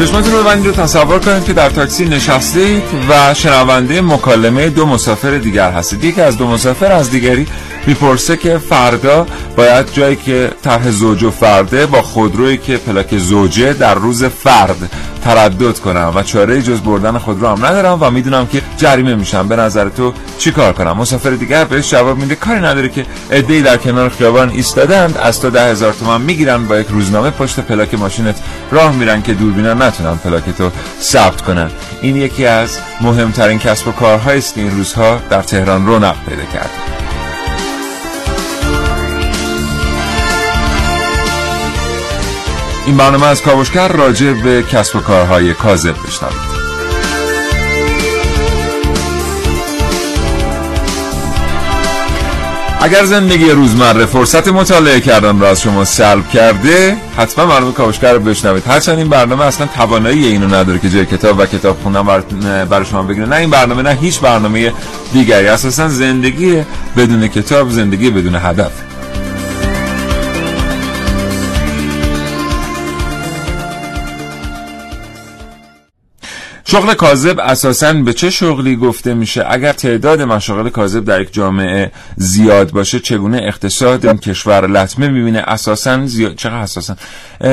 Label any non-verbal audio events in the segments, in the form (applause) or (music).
چشمتون رو بندید رو تصور کنید که در تاکسی نشستید و شنونده مکالمه دو مسافر دیگر هستید. یکی از دو مسافر از دیگری می‌پرسه که فردا باید جایی که طرح زوج و فرده با خودرویی که پلاک زوجه در روز فرد تردد کنم و چاره جز بردن خودرو هم ندارم و می‌دونم که جریمه میشم. به نظر تو چی کار کنم؟ مسافر دیگر بهش جواب میده. کاری نداره که ادهی در کنار خیابان ایستادند. از تو ده هزار تومن می‌گیرن با یک روزنامه پشت پلاک ماشینت. راه میرن که دوربینا نتونن پلاک تو ثبت کنن. این یکی از مهمترین کسب و کارهایی است که این روزها در تهران رونق پیدا کرد. این برنامه از کاوشگر راجع به کسب و کارهای کاذب بشنوید. اگر زندگی روزمره فرصت مطالعه کردن را از شما سلب کرده حتما برنامه کاوشگر رو بشنوید. هرچند این برنامه اصلا توانایی اینو نداره که جای کتاب و کتاب خوندن برای شما بگیره. نه این برنامه نه هیچ برنامه دیگری. اساسا زندگی بدون کتاب زندگی بدون هدف. شغل کاذب اساسا به چه شغلی گفته میشه؟ اگر تعداد مشاغل کاذب در یک جامعه زیاد باشه چگونه اقتصاد این کشور لطمه می‌بینه؟ اساسا زیاد چقدر اساسا؟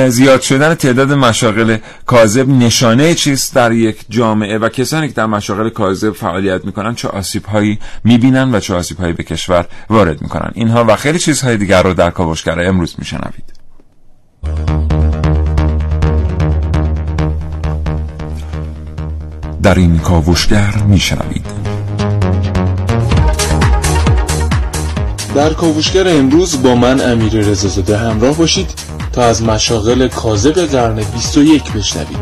زیاد شدن تعداد مشاغل کاذب نشانه چیست در یک جامعه؟ و کسانی که در مشاغل کاذب فعالیت می‌کنن چه آسیب هایی می‌بینن و چه آسیب هایی به کشور وارد می‌کنن؟ اینها و خیلی چیزهای دیگر رو در کاوشگر امروز میشنوید. در این کاوشگر میشنوید. در کاوشگر امروز با من امیر رزازاده همراه باشید تا از مشاغل کاذب قرن 21 بشنوید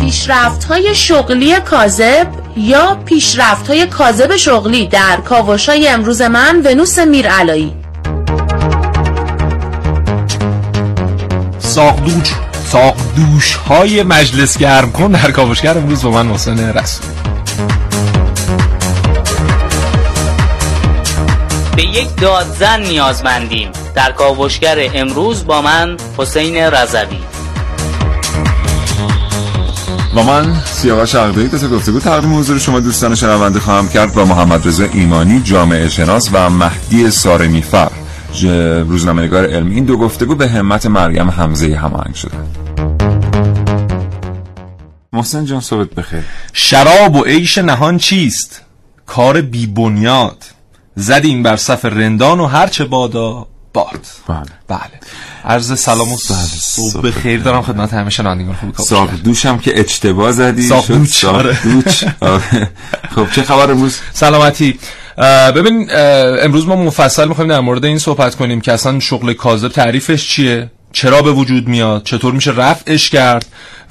پیشرفت های شغلی کاذب یا پیشرفت های کاذب شغلی در کاوش های امروز من ونوس میر علایی ساقدوچ ساق دوش های مجلس گرم کن در کاوشگر امروز با من محسن رسول. به یک دادزن نیازمندیم. در کاوشگر امروز با من حسین رضوی. و من سیاوش عقدایی تا گفتگو تقدیم حضور شما دوستان شنونده خواهم کرد. با محمد رضا ایمانی جامعه شناس و مهدی سارمی فر. روزنامه‌نگار علمی این دو گفتگو به همت مریم حمزه هماهنگ شده. محسن جان صحبت بخیر. شراب و عیش نهان چیست؟ کار بی بنیاد. زدیم بر صف رندان و هرچه بادا باد. بله. بله. عرض سلام و صبح بخیر. دارم خدمت همه شنوندگان خوب ساق دوشم که اجتباه زدی. ساق دوچ آره. خب چه خبر امروز؟ سلامتی. ببین امروز ما مفصل می‌خوایم در مورد این صحبت کنیم که اصلا شغل کاذب تعریفش چیه؟ چرا به وجود میاد؟ چطور میشه رفعش کرد؟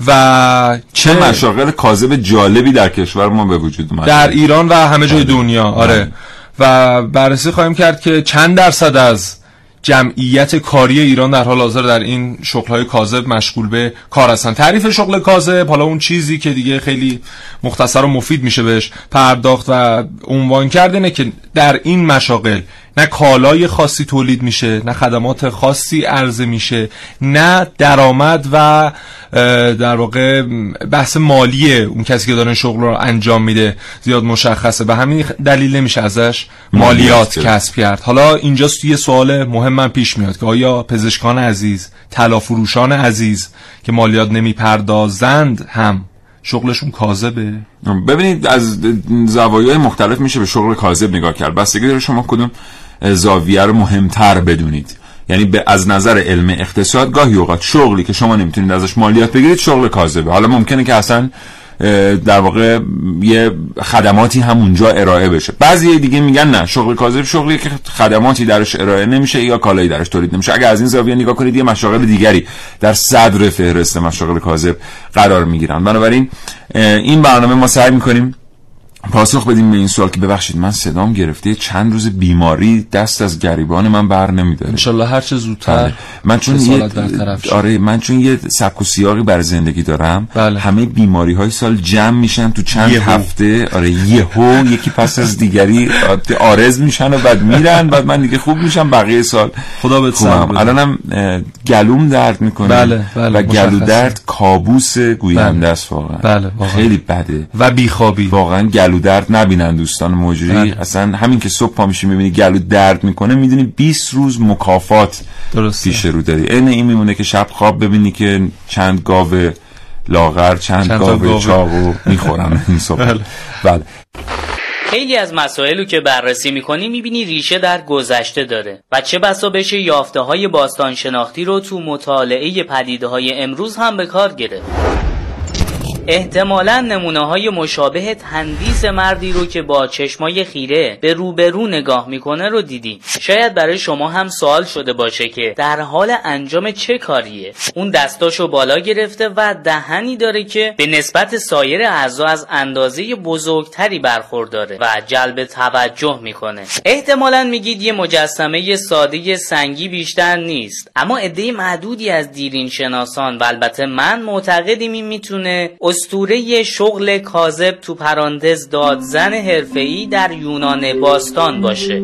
و چه مشاغل کاذب جالبی در کشور ما به وجود اومد در ایران و همه جای دنیا آره. و بررسی خواهیم کرد که چند درصد از جمعیت کاری ایران در حال حاضر در این شغل‌های کاذب مشغول به کار هستن. تعریف شغل کاذب حالا اون چیزی که دیگه خیلی مختصر و مفید میشه بهش پرداخت و عنوان کردنه که در این مشاغل نه کالای خاصی تولید میشه نه خدمات خاصی عرضه میشه نه درآمد و در واقع بحث مالی اون کسی که داره شغل رو انجام میده زیاد مشخصه به همین دلیل نمیشه ازش مالیات کسب کرد. حالا اینجا یه سوال مهم من پیش میاد که آیا پزشکان عزیز تلافروشان عزیز که مالیات نمی‌پردازند هم شغلشون کاذبه؟ ببینید از زوایای مختلف میشه به شغل کاذب نگاه کرد. بستگی داره شما کدوم زاویه رو مهمتر بدونید. یعنی به از نظر علم اقتصاد گاهی اوقات شغلی که شما نمی‌تونید ازش مالیات بگیرید شغل کاذبه. حالا ممکنه که اصلا در واقع یه خدماتی هم اونجا ارائه بشه. بعضی دیگه میگن نه شغل کاذب شغلی که خدماتی درش ارائه نمیشه یا کالایی درش تولید نمیشه. اگر از این زاویه نگاه کنید یه مشاغل دیگری در صدر فهرست مشاغل کاذب قرار می‌گیرن. بنابراین این برنامه ما سعی می‌کنیم پاسخ بدیم به این سوال که ببخشید من صدام گرفته چند روز بیماری دست از گریبان من بر نمیداره انشالله هر چه زودتر بله. من چون یه آره من چون یه سبک و سیاقی بر زندگی دارم بله. همه بیماری های سال جمع میشن تو چند یه هفته آره یهو یکی پس از دیگری آرز میشن و بعد میرن بعد من دیگه خوب میشم بقیه سال خدا به خوبم الانم گلوم درد می‌کنه بله. بله. و گلو درد کابوس است واقعا بله. واقعا خیلی بده و بیخوابی واقعا گلو گلو درد نبینن دوستان مجری بله. اصلا همین که صبح پا میشی می‌بینی گلو درد می‌کنه می‌دونی 20 روز مکافات درسته. پیش رو داری این این میمونه که شب خواب ببینی که چند گاو لاغر چند, چند گاو چاقو می‌خورن (laughs) این صبح بله. بله. خیلی از مسائلو که بررسی می‌کنی می‌بینی ریشه در گذشته داره و چه بسا بشه یافته های باستان شناختی رو تو مطالعه پدیده های امروز هم به کار گرفت احتمالا نمونه های مشابه تندیس مردی رو که با چشمای خیره به روبرو نگاه می‌کنه رو دیدیم شاید برای شما هم سوال شده باشه که در حال انجام چه کاریه؟ اون دستاشو بالا گرفته و دهنی داره که به نسبت سایر اعضا از اندازه بزرگتری برخورداره و جلب توجه می‌کنه. احتمالا میگید یه مجسمه ساده سنگی بیشتر نیست. اما عده معدودی از دیرین شناسان و البته من معتقدیم این می‌تونه استوره شغل کاذب تو پراندز دادزن حرفه‌ای در یونان باستان باشه.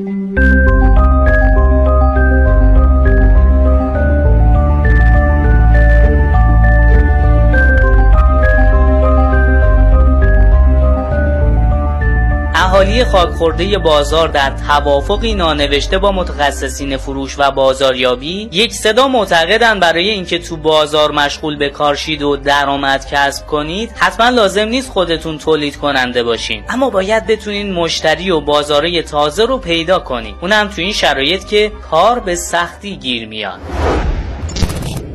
اهالی خاکخورده بازار در توافقی نانوشته با متخصصین فروش و بازاریابی یک صدا معتقدن برای اینکه تو بازار مشغول به کارشید و درآمد کسب کنید حتما لازم نیست خودتون تولید کننده باشین. اما باید بتونین مشتری و بازاره تازه رو پیدا کنید اونم تو این شرایط که کار به سختی گیر میاد.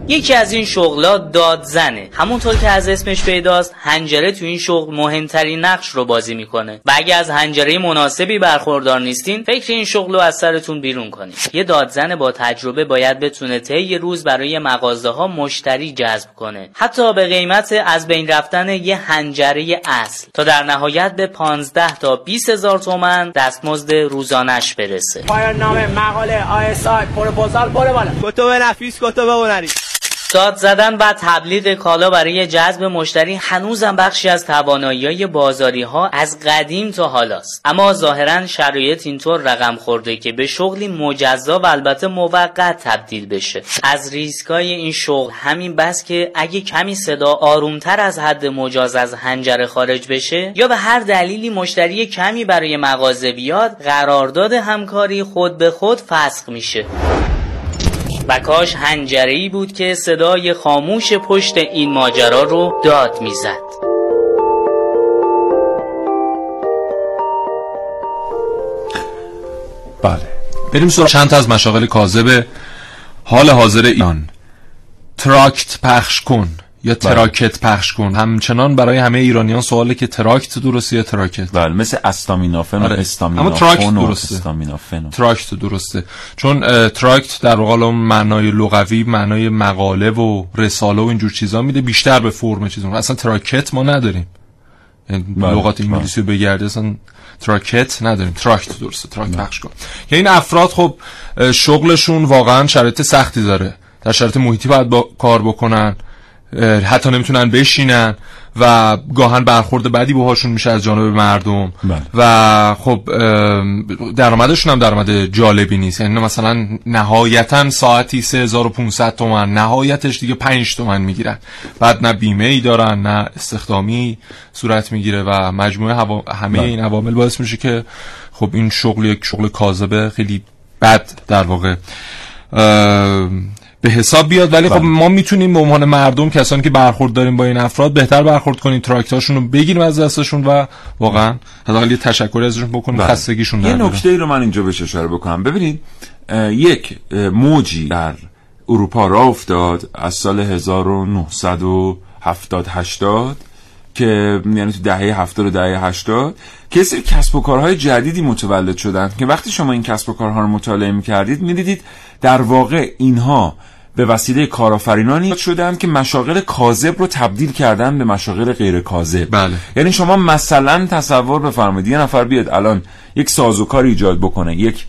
یکی از این شغلا دادزنه همونطور که از اسمش پیداست هنجره تو این شغل مهمترین نقش رو بازی می‌کنه. و اگه از هنجره مناسبی برخوردار نیستین فکر این شغل رو از سرتون بیرون کنید یه دادزن با تجربه باید بتونه طی روز برای مغازه ها مشتری جذب کنه. حتی به قیمت از بین رفتن یه هنجره اصل. تا در نهایت به 15 تا 20 هزار تومن دستمزد روزانش برسه. پایان نامه مقاله آیسای پروپوزال بالا. کتب نفیس کتب هنری. داد زدن و تبلیغ کالا برای جذب مشتری هنوزم بخشی از توانایی بازاری ها از قدیم تا حالاست. اما ظاهرا شرایط اینطور رقم خورده که به شغلی مجزا و البته موقت تبدیل بشه. از ریسکای این شغل همین بس که اگه کمی صدا آرومتر از حد مجاز از هنجره خارج بشه یا به هر دلیلی مشتری کمی برای مغازه بیاد قرارداد همکاری خود به خود فسخ میشه. و کاش هنجری بود که صدای خاموش پشت این ماجرا رو داد می‌زد. بله. بریم سراغ چند از مشاغل کاذب حال حاضر ایران. تراکت پخش کن. یا بله. تراکت پخش کن. همچنان برای همه ایرانیان سواله که تراکت درسته یا تراکت. بله مثل استامینافن آره. و استامینافن اما تراکت درسته. تراکت درسته. چون تراکت در واقع معنای لغوی معنای مقاله و رساله و اینجور چیزا میده بیشتر به فرم چیزا. اصلا تراکت ما نداریم. یعنی بله. لغات بله. انگلیسی رو اصلا تراکت نداریم. تراکت درسته تراکت پخش کن. یعنی این افراد خب شغلشون واقعا شرایط سختی داره. در شرایط محیطی باید با کار بکنن. حتی نمی‌تونن بشینن و گاهاً برخورد بدی باهاشون میشه از جانب مردم. بله. و خب درآمدشون هم درآمد جالبی نیست. یعنی مثلا نهایتا ساعتی 3500 تومن. نهایتش دیگه 5 تومن می‌گیرن. بعد نه بیمه ای دارن نه استخدامی صورت می‌گیره و مجموعه همه بله. این عوامل باعث میشه که خب این شغل یک شغل کاذبه خیلی بد در واقع. به حساب بیاد ولی خب بله. ما می‌تونیم به عنوان مردم کسانی که برخورد داریم با این افراد بهتر برخورد کنیم تراکتاشون رو بگیریم از دستشون و واقعا حداقل یه تشکری ازشون بکنیم بله. خستگیشون یه نکته ای رو من اینجا بهش اشاره بکنم ببینید یک موجی در اروپا را افتاد از سال 1970 80 که یعنی تو دهه 70 و دهه 80 که سری کسب و کارهای جدیدی متولد شدن که وقتی شما این کسب و کارها رو مطالعه می‌کردید می‌دیدید در واقع اینها به وسیله کارآفرینانی شدن که مشاغل کاذب رو تبدیل کردن به مشاغل غیر کاذب بله. یعنی شما مثلا تصور بفرمایید یه نفر بیاد الان یک سازوکار ایجاد بکنه یک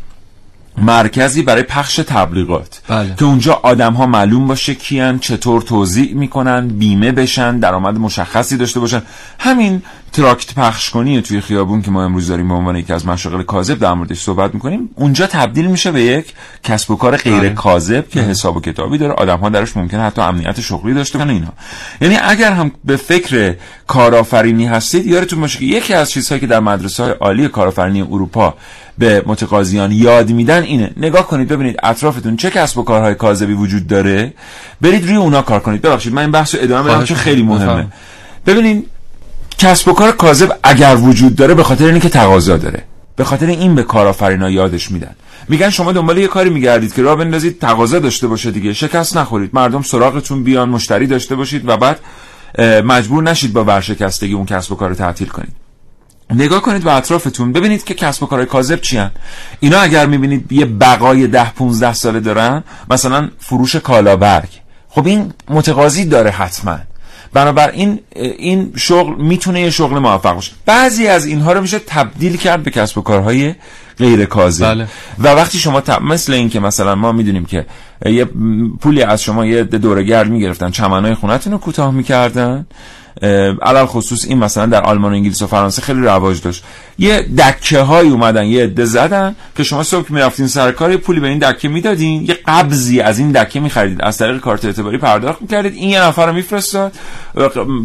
مرکزی برای پخش تبلیغات. بله. که اونجا آدم ها معلوم باشه کیان چطور توضیح می‌کنن بیمه بشن درآمد مشخصی داشته باشن. همین تراکت پخش کنی توی خیابون که ما امروز داریم به عنوان یکی از مشاغل کاذب در موردش صحبت می‌کنیم اونجا تبدیل میشه به یک کسب و کار غیر بله. کاذب که حساب و کتابی داره. آدم ها درش ممکن حتی امنیت شغلی داشته باشن اینها یعنی اگر هم به فکر کارآفرینی هستید یادتون باشه که یکی از چیزهایی که در مدرسه های عالی کارآفرینی اروپا به متقاضیان یاد میدن اینه. نگاه کنید ببینید اطرافتون چه کسب و کارهای کاذبی وجود داره. برید روی اونا کار کنید. ببخشید من این بحث رو ادامه بدم چون خیلی. مهمه. ببینید کسب و کار کاذب اگر وجود داره به خاطر اینکه تقاضا داره. به خاطر این به کارآفرینا یادش میدن. میگن شما دنبال یه کاری میگردید که راه بندازید تقاضا داشته باشه دیگه. شکست نخورید. مردم سراغتون بیان مشتری داشته باشید و بعد مجبور نشید با ورشکستگی اون کسب و کار رو تعطیل کنید. نگاه کنید به اطرافتون ببینید که کسب و کارهای کاذب چی هن. اینا اگر می‌بینید یه بقای ده 15 ساله دارن مثلا فروش کالابرگ خب این متقاضی داره حتما بنابراین این شغل می‌تونه یه شغل موفق باشه بعضی از اینها رو میشه تبدیل کرد به کسب و کارهای غیر کاذب بله. و وقتی شما تب... مثل این که مثلا ما می‌دونیم که یه پولی از شما یه دورگرد می‌گرفتن چمنای خونتون رو کوتاه می‌کردن علل خصوص این مثلا در آلمان و انگلیس و فرانسه خیلی رواج داشت. یه دکه های اومدن یه عده زدن که شما صبح می‌رفتین سر کار پولی به این دکه می‌دادین یه قبضی از این دکه میخریدید از طریق کارت اعتباری پرداخت می‌کردید. این یه نفر رو میفرستاد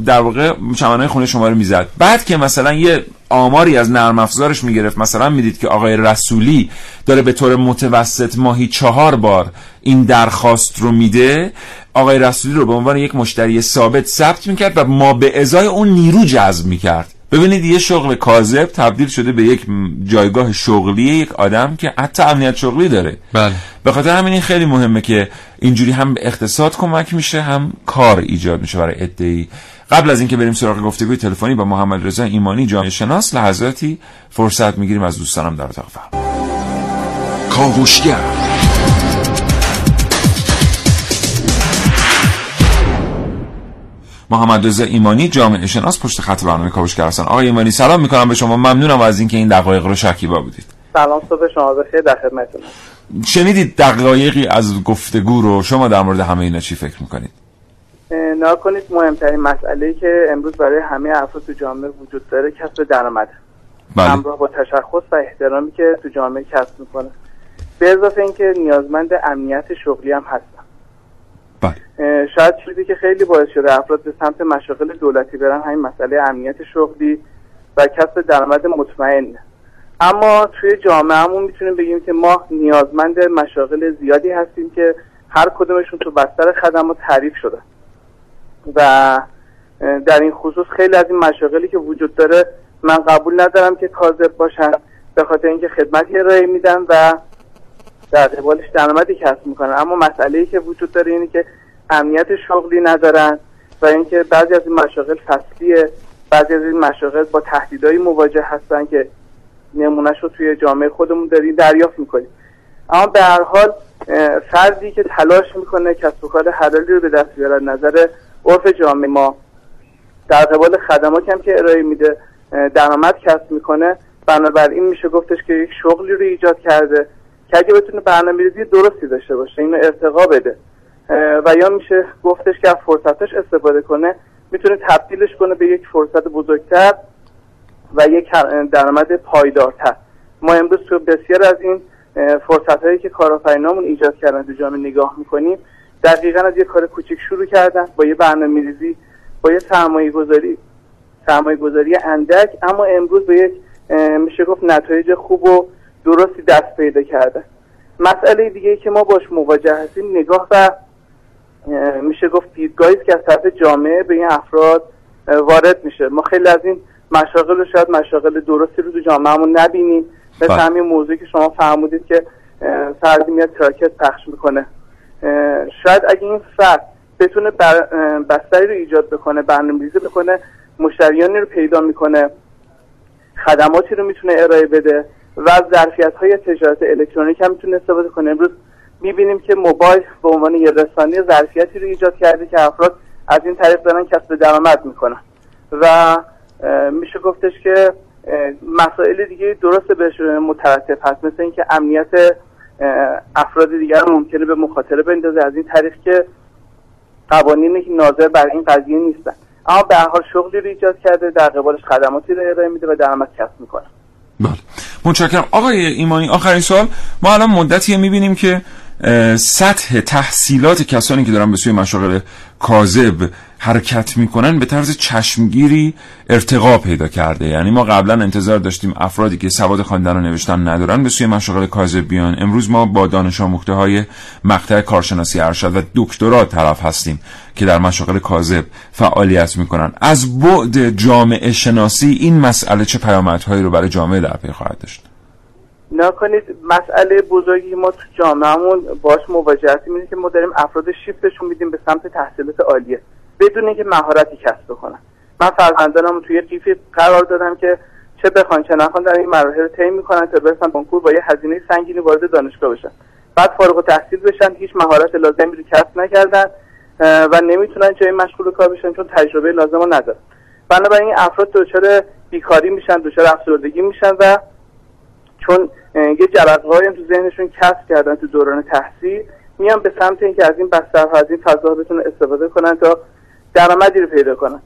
در واقع چمنای خونه شما رو می‌زد. بعد که مثلا یه آماری از نرم افزارش می‌گرفت. مثلا می‌دید که آقای رسولی داره به طور متوسط ماهی چهار بار این درخواست رو میده. آقای رسولی رو به عنوان یک مشتری ثابت ثبت می‌کرد و ما به ازای اون نیرو جذب می‌کرد. ببینید یه شغل کاذب تبدیل شده به یک جایگاه شغلی یک آدم که حتی امنیت شغلی داره. بله. به خاطر همین این خیلی مهمه که اینجوری هم به اقتصاد کمک میشه هم کار ایجاد میشه برای ادعی قبل از اینکه بریم سراغ گفتگوی تلفنی با محمد رضا ایمانی جامعه شناس لحظاتی فرصت می‌گیریم از دوستانم در اتاق فرمان کاوشگر. محمد رضا ایمانی جامعه شناس پشت خط برنامه کاوشگر هستن. آقای ایمانی سلام می‌کنم به شما. ممنونم از اینکه این دقایق رو شکیبا بودید. سلام صبح شما بخیر. در خدمتتون. شنیدید دقایقی از گفتگو رو؟ شما در مورد همه اینا چی فکر می‌کنید؟ نها کنید مهمترین مسئله که امروز برای همه افراد تو جامعه وجود داره کسب درآمد. بله. همراه با تشخص و احترامی که تو جامعه کسب می‌کنه. به اضافه اینکه نیازمند امنیت شغلی هم هستن. بله. شاید چیزی که خیلی باعث شده افراد به سمت مشاغل دولتی برن همین مسئله امنیت شغلی و کسب درآمد مطمئن. اما توی جامعهمون می‌تونیم بگیم که ما نیازمند مشاغل زیادی هستیم که هر کدومشون تو بستر خدمات تعریف شده. و در این خصوص خیلی از این مشاغلی که وجود داره من قبول ندارم که کاذب باشن به خاطر اینکه خدمتی ارائه میدن و در قبالش درآمدی کسب می‌کنن. اما مسئله ای که وجود داره اینه که امنیت شغلی ندارن و اینکه بعضی از این مشاغل فصلیه. بعضی از این مشاغل با تهدیدهایی مواجه هستن که نمونهش رو توی جامعه خودمون داریم دریافت می‌کنیم. اما به هر حال فردی که تلاش می‌کنه کسب و کار حلالی رو به دست بیاره نظر عرف جامعه ما در قبال خدماتی هم که ارائه میده درآمد کسب می‌کنه. بنابراین میشه گفتش که یک شغلی رو ایجاد کرده که اگه بتونه برنامه ریزی درستی داشته باشه اینو ارتقا بده. و یا میشه گفتش که از فرصتش استفاده کنه می‌تونه تبدیلش کنه به یک فرصت بزرگتر و یک درآمد پایدارتر. ما امروز تو بسیار از این فرصت هایی که کارآفرینامون ایجاد کردن تو جامعه نگاه می‌کنیم دقیقا از یه کار کوچیک شروع کردن با یه برنامه ریزی با یه سرمایه گذاری سرمایه گذاری اندک اما امروز به یک میشه گفت نتایج خوب و درستی دست پیدا کرده مسئله دیگه ای که ما باش مواجه هستیم نگاه و میشه گفت دیدگاهی که از طرف جامعه به این افراد وارد میشه. ما خیلی از این مشاغل رو شاید مشاغل درستی رو تو جامعهمون نبینیم. مثل بله. همین موضوعی که شما فرمودید که فردی میاد تراکت پخش می‌کنه. شاید اگه این فرد بتونه بر بستری رو ایجاد بکنه برنامه‌ریزی بکنه مشتریانی رو پیدا می‌کنه خدماتی رو می‌تونه ارائه بده و از ظرفیت های تجارت الکترونیک هم می‌تونه استفاده کنه. امروز می‌بینیم که موبایل به عنوان یه رسانه ظرفیتی رو ایجاد کرده که افراد از این طریق دارن کسب درآمد می‌کنن. و میشه گفتش که مسائل دیگه درست بهش مترتب هست مثل اینکه امنیت افراد دیگر ممکنه به مخاطره بندازه. از این طریق که قوانین ناظر بر این قضیه نیستن. اما به حال شغلی رو ایجاد کرده در قبالش خدماتی رو ارائه میده و درآمد کسب می‌کنه. بله. متشکرم آقای ایمانی آخرین سوال. ما الان مدتیه می‌بینیم که سطح تحصیلات کسانی که دارن به سوی مشاغل کاذب حرکت می‌کنن به طرز چشمگیری ارتقا پیدا کرده. یعنی ما قبلا انتظار داشتیم افرادی که سواد خواندن و نوشتن ندارن به سوی مشاغل کاذب بیان. امروز ما با دانش آموخته های مقطع کارشناسی ارشد و دکترا طرف هستیم که در مشاغل کاذب فعالیت می‌کنن. از بعد جامعه شناسی این مسئله چه پیامدهایی رو برای جامعه در پی خواهد داشت؟ نکنید مسئله بزرگی ما تو جامعهمون باش مواجهتی میدیم که ما داریم افراد شیفتشون میدیم به سمت تحصیلات عالیه. بدون اینکه مهارتی کسب کنن من فرزندانم توی قیفی قرار دادم که چه بخوان چه نخوان در این مراحل طی می‌کنن تا برسن کنکور با یه هزینه سنگینی وارد دانشگاه بشن. بعد فارغ التحصیل بشن هیچ مهارت لازمی رو کسب نکردن و نمی‌تونن جای مشغول کار بشن چون تجربه لازم رو ندارن. بنابراین این افراد دچار بیکاری میشن دچار افسردگی میشن و چون یه جرقه هم تو ذهنشون کسب کردن تو دوران تحصیل میان به سمت اینکه از این بسترها از این فضا بتونن استفاده کنن تا درآمدی رو پیدا کنن.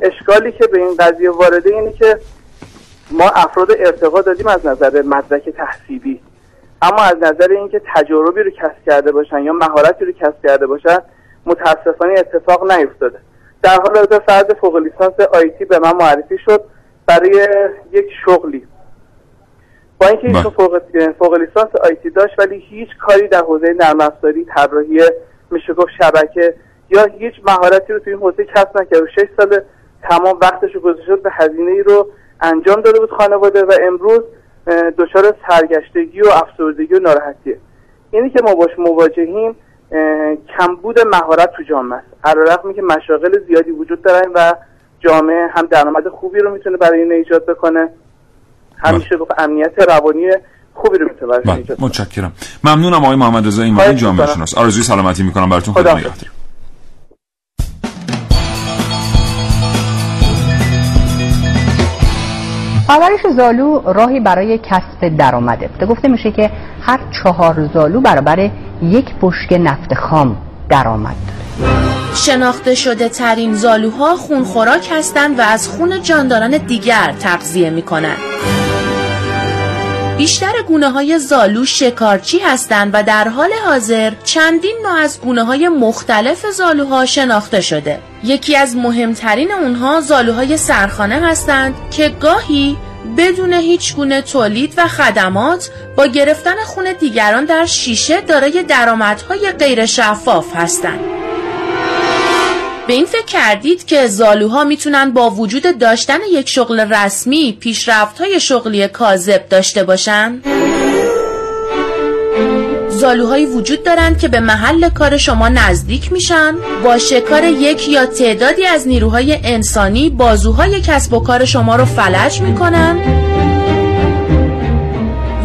اشکالی که به این قضیه وارده اینه که ما افراد ارتقا دادیم از نظر مدرک تحصیلی. اما از نظر اینکه تجربی رو کسب کرده باشن یا مهارتی رو کسب کرده باشن متاسفانه اتفاق نیفتاده. در حال حاضر فرد فوق لیسانس آیتی به من معرفی شد برای یک شغلی. با اینکه ایشون فوق, فوق لیسانس آیتی داشت ولی هیچ کاری در حوزه نرم افزاری طراحی میشه گفت شبکه یا هیچ مهارتی رو توی این حوزه کسب نکرد. و 6 سال تمام وقتش رو گذاشته به هزینه ای رو انجام داده بود خانواده و امروز دچار سرگشتگی و افسردگی و ناراحتیه. اینی که ما باش مواجهیم کمبود مهارت تو جامعه است. علیرغم که مشاغل زیادی وجود دارن و جامعه هم درآمد خوبی رو می‌تونه برای این ایجاد بکنه همیشه گفت امنیت روانی خوبی رو می‌تونه برای ایجاد متشکرم. ممنونم آقای محمد رضا ایمانی جامعه شناس. آرزوی سلامتی می‌کنم براتون. خدا نگهدار. پرورش زالو راهی برای کسب درآمده گفته میشه که هر چهار زالو برابر یک بشک نفت خام درآمد داره شناخته شده ترین زالوها خونخوراک هستند و از خون جانداران دیگر تغذیه می کنند. بیشتر گونه های زالو شکارچی هستند و در حال حاضر چندین نوع از گونه های مختلف زالوها شناخته شده. یکی از مهمترین اونها زالوهای سرخانه هستند که گاهی بدون هیچ گونه تولید و خدمات با گرفتن خون دیگران در شیشه دارای درآمدهای غیر شفاف هستند. به این فکر کردید که زالوها می‌تونن با وجود داشتن یک شغل رسمی پیشرفت های شغلی کاذب داشته باشن؟ زالوهایی وجود دارند که به محل کار شما نزدیک میشن با شکار یک یا تعدادی از نیروهای انسانی بازوهای کسب و کار شما رو فلج می‌کنن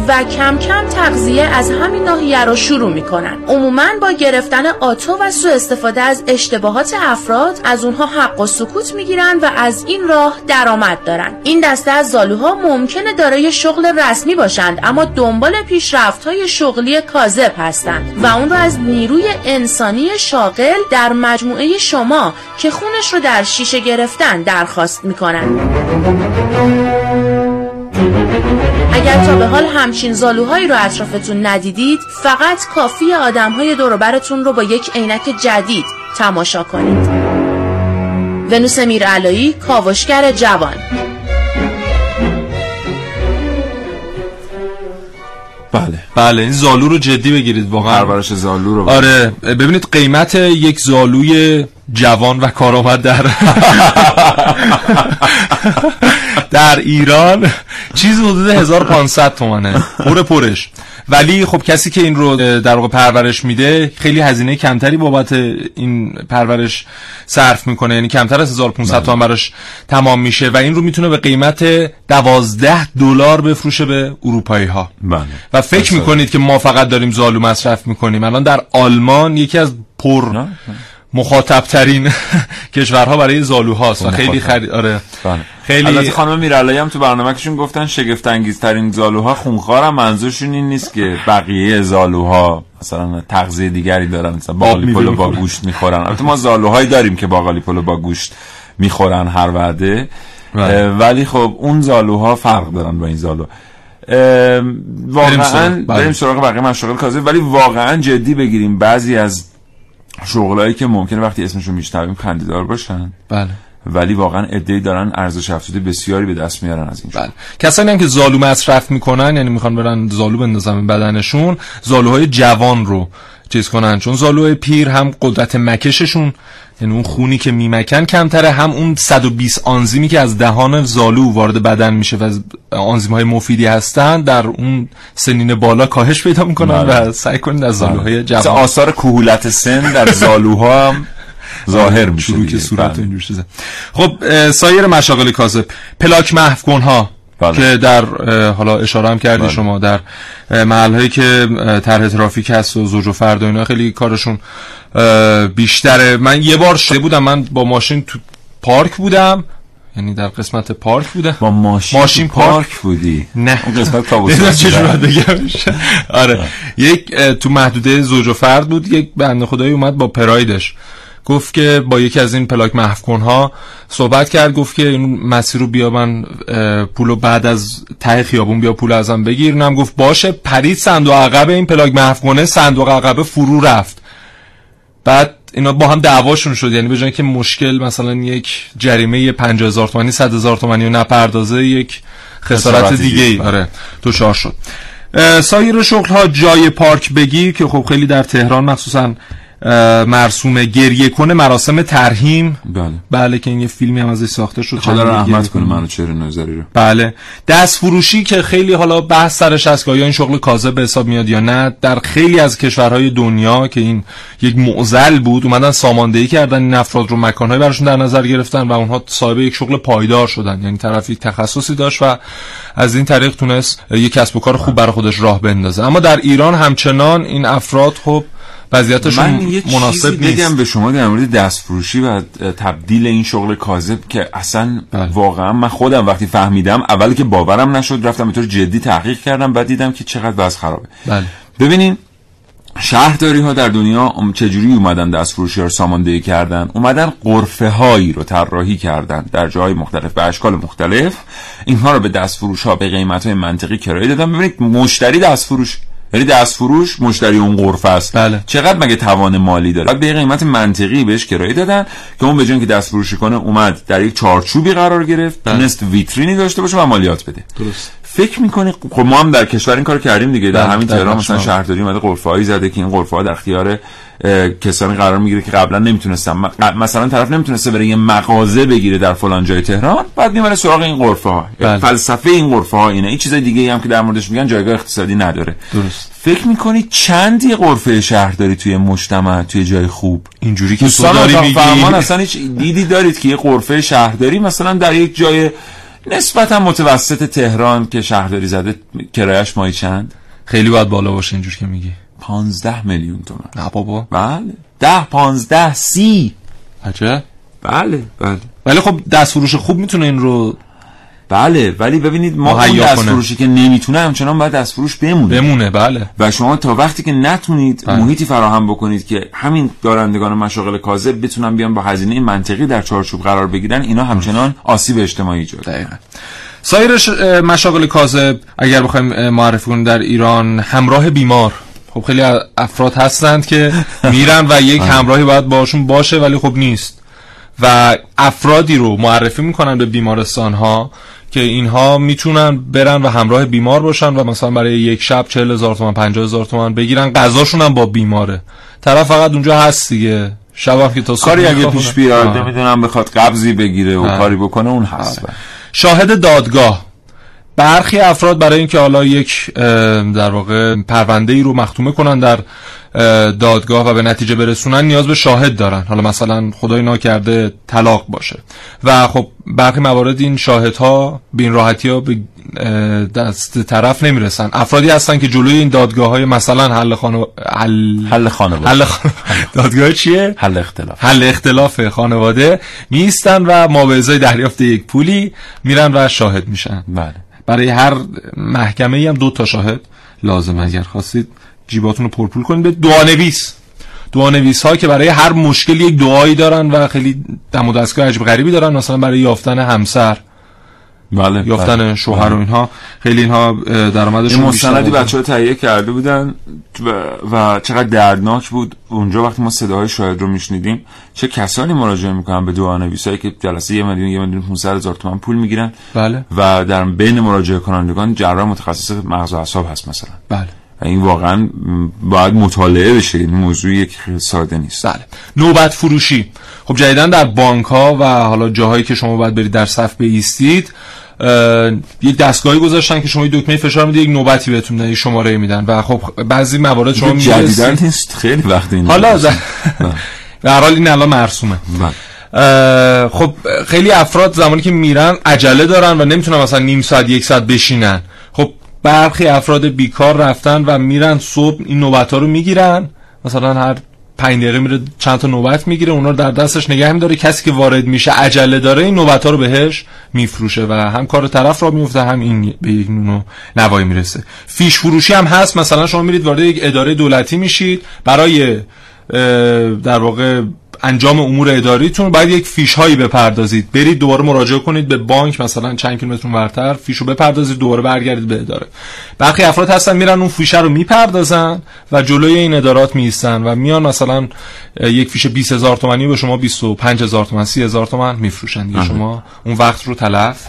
و کم کم تغذیه از همین ناحیه رو شروع می‌کنن. عموما با گرفتن آتو و سوء استفاده از اشتباهات افراد از اونها حق و سکوت می‌گیرن و از این راه درآمد دارن. این دسته از زالوها ممکنه دارای شغل رسمی باشند اما دنبال پیشرفت های شغلی کاذب هستند و اون رو از نیروی انسانی شاغل در مجموعه شما که خونش رو در شیشه گرفتن درخواست می‌کنن. اگر تا به حال همچین زالوهایی رو اطرافتون ندیدید فقط کافی آدمهای دوروبرتون رو با یک عینک جدید تماشا کنید. ونوس میرعلایی کاوشگر جوان. بله. بله این زالو رو جدی بگیرید واقعا. پرورش زالو رو. آره ببینید قیمت یک زالوی جوان و کارآمد در (laughs) در ایران چیز حدود 1500 تومنه. پر پرش ولی خب کسی که این رو در واقع پرورش میده خیلی هزینه کمتری بابت این پرورش صرف می‌کنه. یعنی کمتر از 1500 تومان براش تمام میشه و این رو می‌تونه به قیمت 12 دلار بفروشه به اروپایی ها بله. و فکر می‌کنید که ما فقط داریم زالو مصرف می‌کنیم. الان در آلمان یکی از پر مخاطب ترین (laughs) کشورها برای زالو هاست و خیلی خرید آره. بله. خیلی البته خانم میرالایی هم تو برنامهشون گفتن شگفت انگیزترین زالوها خونخوارم منظورشون این نیست که بقیه زالوها مثلا تغذیه دیگری دارن مثلا باقالی پلو با گوشت می‌خورن. البته ما (laughs) زالوهایی داریم که باقالی پلو با گوشت می‌خورن هر وعده. ولی خب اون زالوها فرق دارن با این زالو. واقعا بریم سراغ بقیه مشاغل کاذب. ولی واقعا جدی بگیریم بعضی از شغلایی که ممکنه وقتی اسمشون میشنویم خندیدار باشن. بله. ولی واقعا ادعی دارن ارزش افزوده بسیاری به دست میارن از این بله. کسانی هم که زالو مصرف می‌کنن یعنی می‌خوان برن زالو بندازن به بدنشون زالوهای جوان رو چیز کنن. چون زالوهای پیر هم قدرت مکششون یعنی اون خونی که میمکن کمتره. هم اون 120 آنزیمی که از دهان زالو وارد بدن میشه و آنزیم های مفیدی هستن در اون سنین بالا کاهش پیدا می‌کنن و سعی کنید از زالوهای جوان. آثار کهولت سن در زالوها هم ظاهر میشه شروع که صورت اینجور چیزه خب سایر مشاغل کاذب. پلاک محو کن ها بله. که در حالا اشاره هم کردی بله. شما در محل هایی که طرح ترافیک هست و زوج و فرد و اینا خیلی کارشون بیشتره. من یه بار شده بودم من با ماشین تو پارک بودم. یعنی در قسمت پارک بوده. با ماشین, ماشین پارک, پارک بودی؟ نه. اون قسمت تابوس (laughs) بگم. آره. یک تو محدوده زوج و فرد بود. یک بنده خدایی اومد با پرایدش گفت که با یکی از این پلاک محو ها صحبت کرد گفت که این مسیر رو بیا من پولو بعد از ته خیابون بیا پول ازم بگیر. اونم گفت باشه پرید صندوق عقب این پلاک محو صندوق عقب فرو رفت. بعد اینا با هم دعواشون شد یعنی به که مشکل مثلا یک جریمه 50000 تومانی 100000 تومانی رو نپردازه یک خسارت دیگه ای آره دچار شد. سایر شغل ها جای پارک بگیر که خب خیلی در تهران مخصوصا مرسوم گریه کنه مراسم ترهیم بله. بله که این یه فیلمی هم ازش ساخته شد. خدا رحمت کنه منو چهره نظری رو. بله. دست فروشی که خیلی حالا بحث سرش هست که آیا این شغل کاذب به حساب میاد یا نه در خیلی از کشورهای دنیا که این یک معضل بود اومدن ساماندهی کردن این افراد رو مکانهای براشون در نظر گرفتن و اونها صاحب یک شغل پایدار شدن. یعنی طرف یک تخصصی داشت و از این طریق تونست یک کسب و کار خوب برای خودش راه بندازه. اما در ایران همچنان این افراد خب وضعیتشون من یه مناسب چیزی بگم به شما در مورد دستفروشی و تبدیل این شغل کاذب که اصلا بله. واقعا من خودم وقتی فهمیدم اول که باورم نشد رفتم به طور جدی تحقیق کردم بعد دیدم که چقدر وضع خرابه. بله. ببینین شهرداری ها در دنیا چجوری اومدن دست فروشی رو ساماندهی کردن؟ اومدن قرفه هایی رو طراحی کردن در جای مختلف به اشکال مختلف. اینها رو به دست فروش ها به قیمت های منطقی کرایه دادن. ببینید مشتری دست فروش یعنی دست فروش مشتری اون غرفه است. بله. چقدر مگه توان مالی داره؟ به قیمت منطقی بهش کرایه دادن که اون به که دست فروشی کنه اومد در یک چارچوبی قرار گرفت تونست ویترینی داشته باشه و مالیات بده. درست. فکر می‌کنی؟ خب ما هم در کشور این کار کردیم دیگه. در بله، همین در تهران مثلا. شهرداری اومده قرفه زده که این قرفه ها در اختیار کسانی قرار می‌گیره که قبلا نمی‌تونستن. مثلا طرف نمی‌تونسته بره یه مغازه بگیره در فلان جای تهران بعد می‌بره سراغ این قرفه ها بله. فلسفه این قرفه ها اینه. این چیزای دیگه هم که در موردش میگن جایگاه اقتصادی نداره. درست. فکر می‌کنی چند یه قرفه شهرداری توی مجتمع توی جای خوب؟ اینجوری که تو داری میگی. اصلا هیچ دیدی دارید که یه قرفه شهرداری مثلا در یک جای نسبتا متوسط تهران که شهرداری زده کرایش مایی چند؟ خیلی باید بالا باشه اینجور که میگی. 15 میلیون تومن. نه بابا. بله. ده پانزده سی. عجب. بله بله. ولی خب دست فروش خوب می‌تونه این رو بله ولی ببینید ما اون دست. فروشی که نمی‌تونه همچنان باید دست فروش بمونه. بمونه بله. و شما تا وقتی که نتونید بله. محیطی فراهم بکنید که همین دارندگان مشاغل کاذب بتونن بیان با هزینه منطقی در چارچوب قرار بگیرن اینا همچنان آسیب اجتماعی ایجاد دقیقا. سایر مشاغل کاذب اگر بخوایم معرفی کنیم در ایران همراه بیمار. خب خیلی افراد هستند که (laughs) میرن و یک همراهی باید باشون باشه ولی خب نیست. و افرادی رو معرفی می‌کنن به بیمارستان ها که اینها می‌تونن برن و همراه بیمار باشن و مثلا برای یک شب چهل هزار تومن پنجاه هزار تومن بگیرن غذاشون هم با بیماره طرف فقط اونجا هست دیگه شب که تا کاری اگه. پیش بیاد. نمی‌دونم بخواد قبضی بگیره و. کاری بکنه اون هست شاهد دادگاه برخی افراد برای اینکه حالا یک در واقع پرونده ای رو مختومه کنن در دادگاه و به نتیجه برسونن نیاز به شاهد دارن. حالا مثلا خدای ناکرده طلاق باشه. و خب برخی موارد این شاهدها به این راحتی ها به دست طرف نمی‌رسن. افرادی هستن که جلوی این دادگاه های مثلا حل خانو... حل حل خانواده. حل خان... دادگاه چیه؟ حل اختلاف. حل اختلاف خانواده. میستن و ما به ازای دریافت یک پولی میرن و شاهد میشن. بله. برای هر محکمه ای هم دو تا شاهد لازم اگر خواستید جیباتون رو پرپول کنید به دعانویس دعانویس ها که برای هر مشکل یک دعایی دارن و خیلی دم و دستگاه عجب غریبی دارن مثلا برای یافتن همسر. بله یافتن بله. شوهر و اینها. خیلی اینها درآمدشون این مستندی بوده. بچه ها تهیه کرده بودن و, و چقدر دردناک بود. اونجا وقتی ما صداهای شاهد رو میشنیدیم چه کسانی مراجعه می‌کنن به دعانویسایی که جلسه یه میلیون یه میلیون 500 هزار تومان پول می‌گیرن بله. و در بین مراجعه کنندگان جراح متخصص مغز و اعصاب هست مثلا. بله. این واقعا باید مطالعه بشه. این موضوع یک ساده نیست. بله. نوبت فروشی. خب جدیدا در بانک ها و حالا جاهایی که شما باید برید در صف بیستید یک دستگاهی گذاشتن که شما یک دکمه فشار می‌دید یک نوبتی بهتون میدن، شماره میدن. و خب بعضی موارد شما می‌رسید نیست. خیلی وقت این حالا. در (laughs) به هر حال این الان مرسومه. بله. خب خیلی افراد زمانی که میرن عجله دارن و نمی‌تونن مثلا نیم ساعت یک ساعت بشینن. برخی افراد بیکار رفتن و میرن صبح این نوبت ها رو می‌گیرن. مثلا هر پنج دقیقه میره چند تا نوبت می‌گیره اونا رو در دستش نگه میداره. کسی که وارد میشه عجله داره این نوبت ها رو بهش میفروشه و هم کار طرف را میفته هم این به یک نونو نوایی می‌رسه. فیش فروشی هم هست. مثلا شما میرید وارد یک اداره دولتی میشید. برای در واقع انجام امور اداریتون باید یک فیش هایی بپردازید. برید دوباره مراجعه کنید به بانک مثلا چند کیلومتر ورتر فیش رو بپردازید دوباره برگردید به اداره. برخی افراد هستن میرن اون فیشه رو می‌پردازن و جلوی این ادارات میستن و میان مثلا یک فیش 20 هزار تومانی به شما 25 هزار تومن 30 هزار تومن میفروشن. دیگه شما اون وقت رو تلف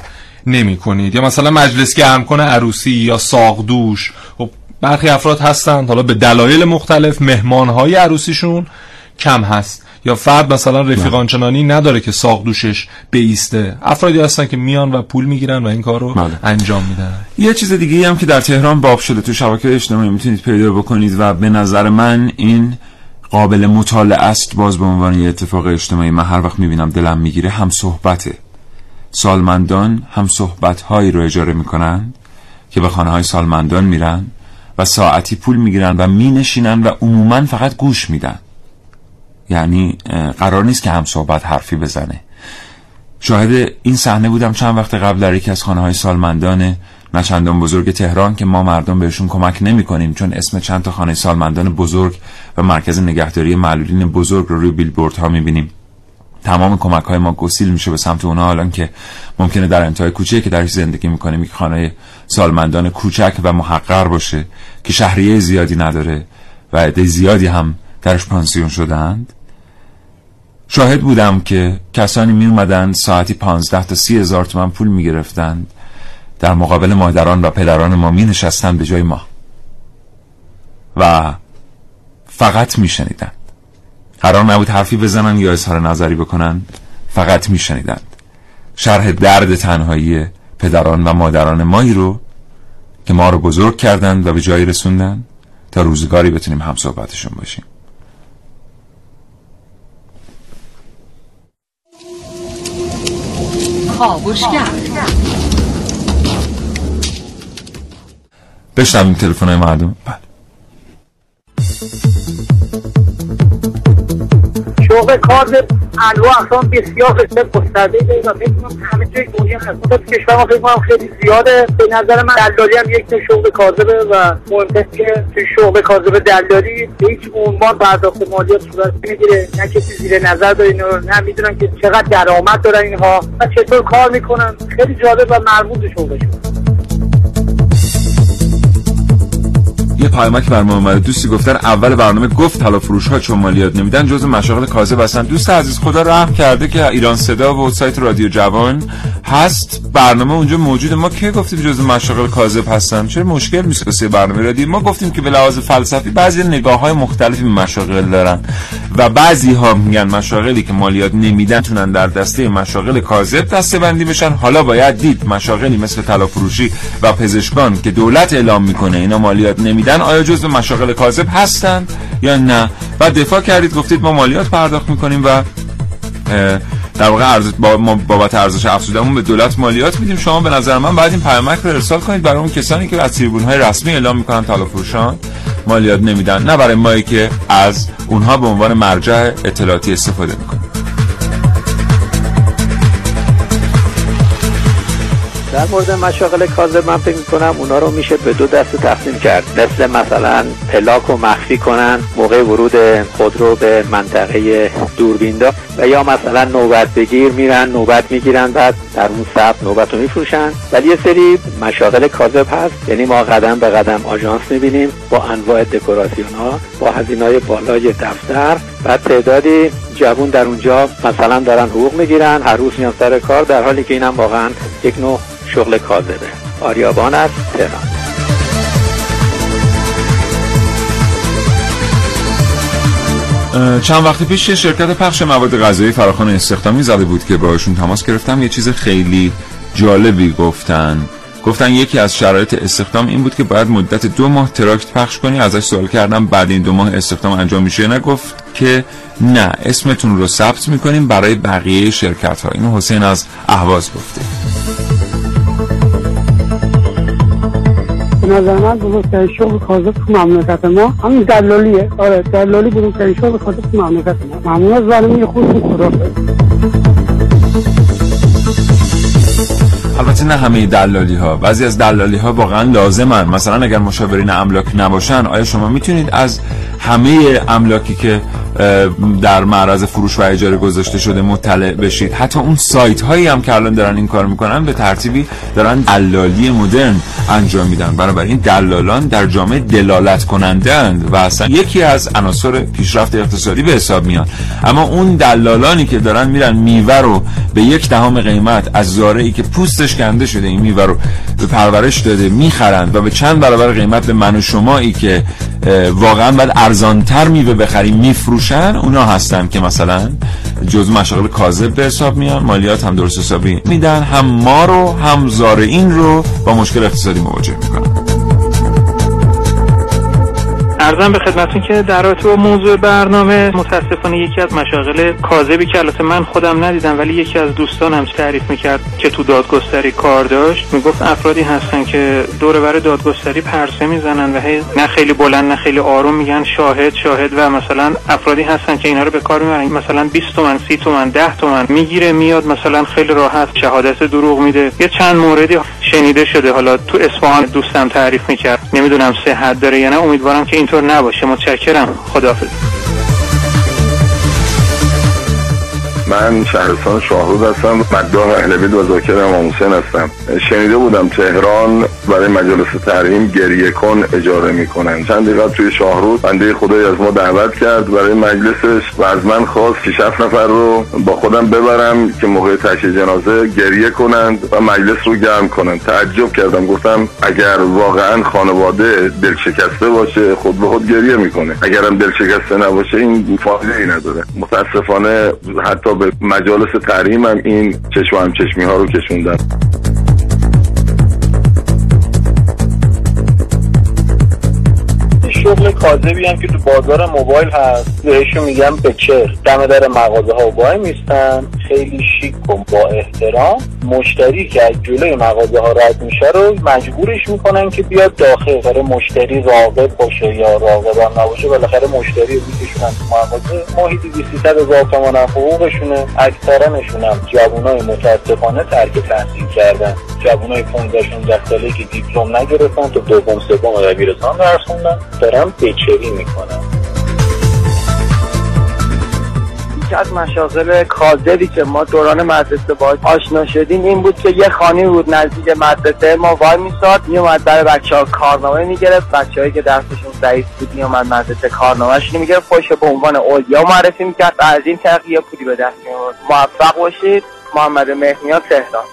نمی کنید یا مثلا مجلس گرم کنه عروسی یا ساقدوش. خب برخی افراد هستند حالا به دلایل مختلف مهمانهای عروسیشون کم هست. یا فرد مثلا رفیقان چنانی نداره که ساق دوشش بیسته. افرادی هستن که میان و پول می‌گیرن و این کار رو بله. انجام میدن. یه چیز دیگه هم که در تهران باب شده تو شبکه اجتماعی می‌تونید پیدا بکنید و به نظر من این قابل مطالعه است باز به عنوان یه اتفاق اجتماعی من هر وقت می‌بینم دلم می‌گیره هم صحبته. سالمندان هم صحبت هایی رو اجاره می‌کنن که به خانه های سالمندان میرن و ساعتی پول می‌گیرن و مینشینن و عموما فقط گوش میدن. یعنی قرار نیست که هم صحبت حرفی بزنه. شاهد این صحنه بودم چند وقت قبل در یکی از خانه های سالمندان نچندان بزرگ تهران که ما مردم بهشون کمک نمی کنیم چون اسم چند تا خانه سالمندان بزرگ و مرکز نگهداری معلولین بزرگ رو روی بیلبورد ها می بینیم تمام کمک های ما گسیل میشه به سمت اونها. حالا که ممکنه در انتهای کوچه که درش زندگی می‌کنیم یک خانه سالمندان کوچک و محقر باشه که شهریه زیادی نداره و عده زیادی هم درش پانسیون شدند شاهد بودم که کسانی می اومدن ساعتی پانزده تا سی هزار تومن پول می گرفتند در مقابل مادران و پدران ما می نشستن به جای ما. و فقط می شنیدن قرار نبود حرفی بزنن یا اظهار نظری بکنن فقط می شنیدند شرح درد تنهایی پدران و مادران مایی رو که ما رو بزرگ کردند و به جایی رسوندن تا روزگاری بتونیم هم صحبتشون باشیم. کاوشگر بشنویم تلفن های مردم. بله. شغل کار انواع اقسام بسیار بسیار گسترده ای و فکر کنم همه جای دنیا هست. خود کشور ما فکر خیلی زیاده. به نظر من دلالی هم یک کاذبه و مهمتر که توی شغل کاذب دلالی به هیچ عنوان پرداخت مالیات صورت نمی‌گیره. نه کسی زیر نظر داره اینو نه می‌دونن که چقدر درآمد دارن اینها و چطور کار می‌کنن. خیلی جالب و مرموز شغلشون یه پیامک بر ما اومده. دوستی گفتن اول برنامه گفت طلا فروش ها چون مالیات نمیدن. جز مشاغل کاذب هستن. دوست عزیز خدا رحم کرده که ایران صدا و سایت رادیو جوان هست. برنامه اونجا موجوده. ما کی گفتیم جز مشاغل کاذب هستن؟ چرا مشکل میشه برنامه رادیو؟ ما گفتیم که به لحاظ فلسفی بعضی نگاه های مختلفی به مشاغل دارن. و بعضی ها میگن مشاغلی که مالیات نمیدن تونن در دسته مشاغل کاذب دسته بندی بشن. حالا باید دید مشاغلی مثل طلافروشی و پزشکان که دولت اعلام می‌کنه اینا مالیات نمیدن. آیا جزو مشاغل کاذب هستند یا نه؟ و دفاع کردید گفتید ما مالیات پرداخت می‌کنیم و در واقع ارز با ما بابت ارزش افزودمون به دولت مالیات میدیم. شما به نظر من باید این پیامک رو ارسال کنید برای اون کسانی که از تریبون های رسمی اعلام می‌کنن طلا فروشان مالیات نمیدن. نه برای مایی که از اونها به عنوان مرجع اطلاعاتی استفاده می‌کنیم در مورد مشاغل کاذب من فکر می‌کنم اونا رو میشه به دو دسته تقسیم کرد. مثل مثلا پلاک رو مخفی کنن موقع ورود خودرو به منطقه دوربیندا و یا مثلا نوبت بگیر میرن نوبت می‌گیرن بعد در اون صف نوبت رو میفروشن. ولی یه سری مشاغل کاذب هست. یعنی ما قدم به قدم آژانس می‌بینیم با انواع دکوراسیون ها با هزینه های بالای دفتر. و تعدادی جوون در اونجا مثلا دارن حقوق می‌گیرن هر روز میان سر کار در حالی که اینم واقعا یک نوع شغل کاذبه. آریابان از تهران. چند وقت پیش شرکت پخش مواد غذایی فراخان استخدامی زده بود که باشون تماس گرفتم. یه چیز خیلی جالبی گفتن. گفتن یکی از شرایط استخدام این بود که باید مدت دو ماه تراکت پخش کنی. ازش سوال کردم بعد این دو ماه استخدام انجام میشه نه؟ گفت که نه اسمتون رو ثبت می‌کنیم برای بقیه شرکت ها اینو حسین از اهواز گفته. نظر من بزرگترین شغل کاذب تو مملکت ما همین دلالیه. آره دلالی بزرگترین شغل کاذب تو مملکت ما. ممنون از برنامه خودتون خدا البته نه همه دلالی ها بعضی از دلالی ها واقعا لازمن. مثلا اگر مشاورین املاک نباشن آیا شما می‌تونید از همه املاکی که در معرض فروش و اجاره گذاشته شده مطلع بشید. حتی اون سایت هایی هم که الان دارن این کار می‌کنن به ترتیبی دارن دلالی مدرن انجام میدن. بنابراین دلالان در جامعه دلالت کنندند و اصلا یکی از عناصر پیشرفت اقتصادی به حساب میان اما اون دلالانی که دارن میرن میوه رو به یک دهم قیمت از زارعی که پوستش کنده شده این میوه رو به پرورش داده می‌خرند و به چند برابر قیمت به من و شمایی که واقعا باید ارزانتر میوه بخریم میفروشن اونا هستن که مثلا جز مشاغل کاذب به حساب میان مالیات هم درست حسابی میدن هم ما رو هم زارعین رو با مشکل اقتصادی مواجه می‌کنن. ارزم به خدمتون که در رابطه با موضوع برنامه متاسفانه یکی از مشاغل کاذبی که البته من خودم ندیدم ولی یکی از دوستانم تعریف می‌کرد که تو دادگستری کار داشت. می‌گفت افرادی هستن که دور بر دادگستری پرسه می‌زنن و نه خیلی بلند نه خیلی آروم میگن شاهد شاهد و مثلا افرادی هستن که اینا رو به کار می‌برن. مثلا 20 تومن 30 تومن 10 تومن می‌گیره میاد مثلا خیلی راحت شهادت دروغ میده. یه چند موردی شنیده شده. حالا تو اصفهان دوستم تعریف می‌کرد. نمی‌دونم صحت داره یا نه. امیدوارم که اینطور نباشه. متشکرم. خداحافظ. من شهرستان شاهرود هستم. مدام اهل بیت و امام حسین هستم. شنیده بودم تهران برای مجالس تحریم گریه کن اجاره می‌کنن. چند دقیقه توی شاهرود بنده خدای از ما دعوت کرد برای مجلسش و از من خواست 6 نفر رو با خودم ببرم که موقع تشییع جنازه گریه کنند و مجلس رو گرم کنند. تعجب کردم. گفتم اگر واقعا خانواده دل شکسته باشه خود به خود گریه می‌کنه. اگرم دل شکسته نباشه این فایده ای نداره. متاسفانه حتی به مجالس تحریم هم این چشم هم چشمی ها رو کشوندن شغل کاذبی هم که تو بازار موبایل هست بهشون میگم بکر دم در مغازه ها وای میستن. خیلی شیک و با احترام. مشتری که از جلوی مغازه ها رد میشه رو مجبورش می‌کنن که بیاد داخل. برای مشتری راقب باشه یا راقب هم نباشه بالاخره مشتری رو میکشونن تو مغازه. ماهی 200 هزار تومان هم حقوقشونه. اکثرا نشونم جوانای متاسفانه ترک تحصیل کردن. جوانای 15 16 ساله که دیپلم نگرفتن تو دوم سوم دبیرستان درس خوندن. بچری می‌کنن یکی از مشاغل کاذبی که ما دوران مدرسه باش آشنا شدیم این بود که یه خانی بود نزدیک مدرسه ما وای میساد میومد برای بچه ها کارنامه می‌گرفت. بچه هایی که درسشون ضعیف بود میومد مدرسه کارنامهش می‌گرفت. خوش به عنوان اولیا معرفی می‌کرد و از این طریق یه پولی به دست میورد موفق باشید. محمد مهنیان تهران.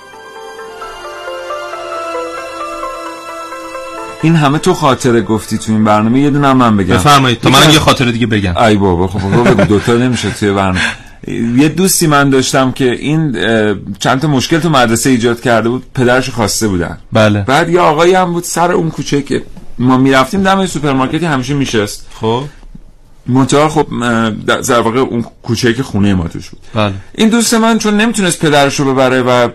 این همه تو خاطره گفتی تو این برنامه یه دونه من بگم. بفرمایید تا من یه خاطره دیگه بگم. ای بابا خب بابا بگو (laughs) دوتا نمیشه توی برنامه. یه دوستی من داشتم که این چند تا مشکل تو مدرسه ایجاد کرده بود پدرش خواسته بودن. بله. بعد یه آقایی هم بود سر اون کوچه که ما می‌رفتیم دم سوپرمارکتی همیشه میشست. خب. منتها خب در واقع اون کوچه که خونه ما توش بود. بله. این دوست من چون نمی‌تونست پدرش رو ببره و